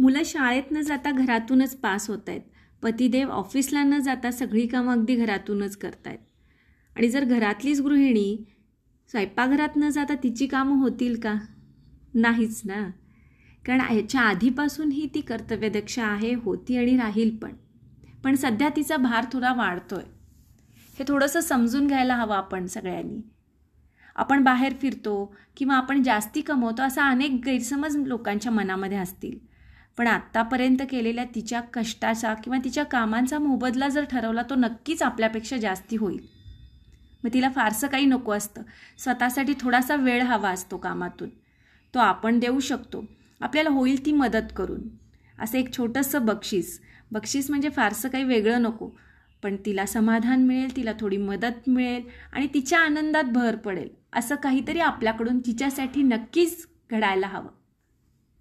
मुलं शाळेत न जाता घरातूनच पास होत आहेत पतिदेव ऑफिसला न जाता सगळी कामं अगदी घरातूनच करतायत. आणि जर घरातलीच गृहिणी स्वयंपाकघरात न जाता तिची कामं होतील का? नाहीच ना. कारण ह्याच्या आधीपासून ही ती कर्तव्यदक्ष आहे होती आणि राहील पण. पण सध्या तिचा भार थोडा वाढतो आहे हे थोडंसं समजून घ्यायला हवं आपण सगळ्यांनी. आपण बाहेर फिरतो किंवा आपण जास्ती कमवतो असा अनेक गैरसमज लोकांच्या मनामध्ये असतील. पण आत्तापर्यंत केलेल्या तिच्या कष्टाचा किंवा तिच्या कामांचा मोबदला जर ठरवला तो नक्कीच आपल्यापेक्षा जास्ती होईल. मग तिला फारसं काही नको असतं. स्वतःसाठी थोडासा वेळ हवा असतो कामातून. तो आपण देऊ शकतो. आपल्याला होईल ती मदत करून. असं एक छोटंसं बक्षीस. बक्षीस म्हणजे फारसं काही वेगळं नको. पण तिला समाधान मिळेल तिला थोडी मदत मिळेल आणि तिच्या आनंदात भर पडेल. असं काहीतरी आपल्याकडून तिच्यासाठी नक्कीच घडायला हवं.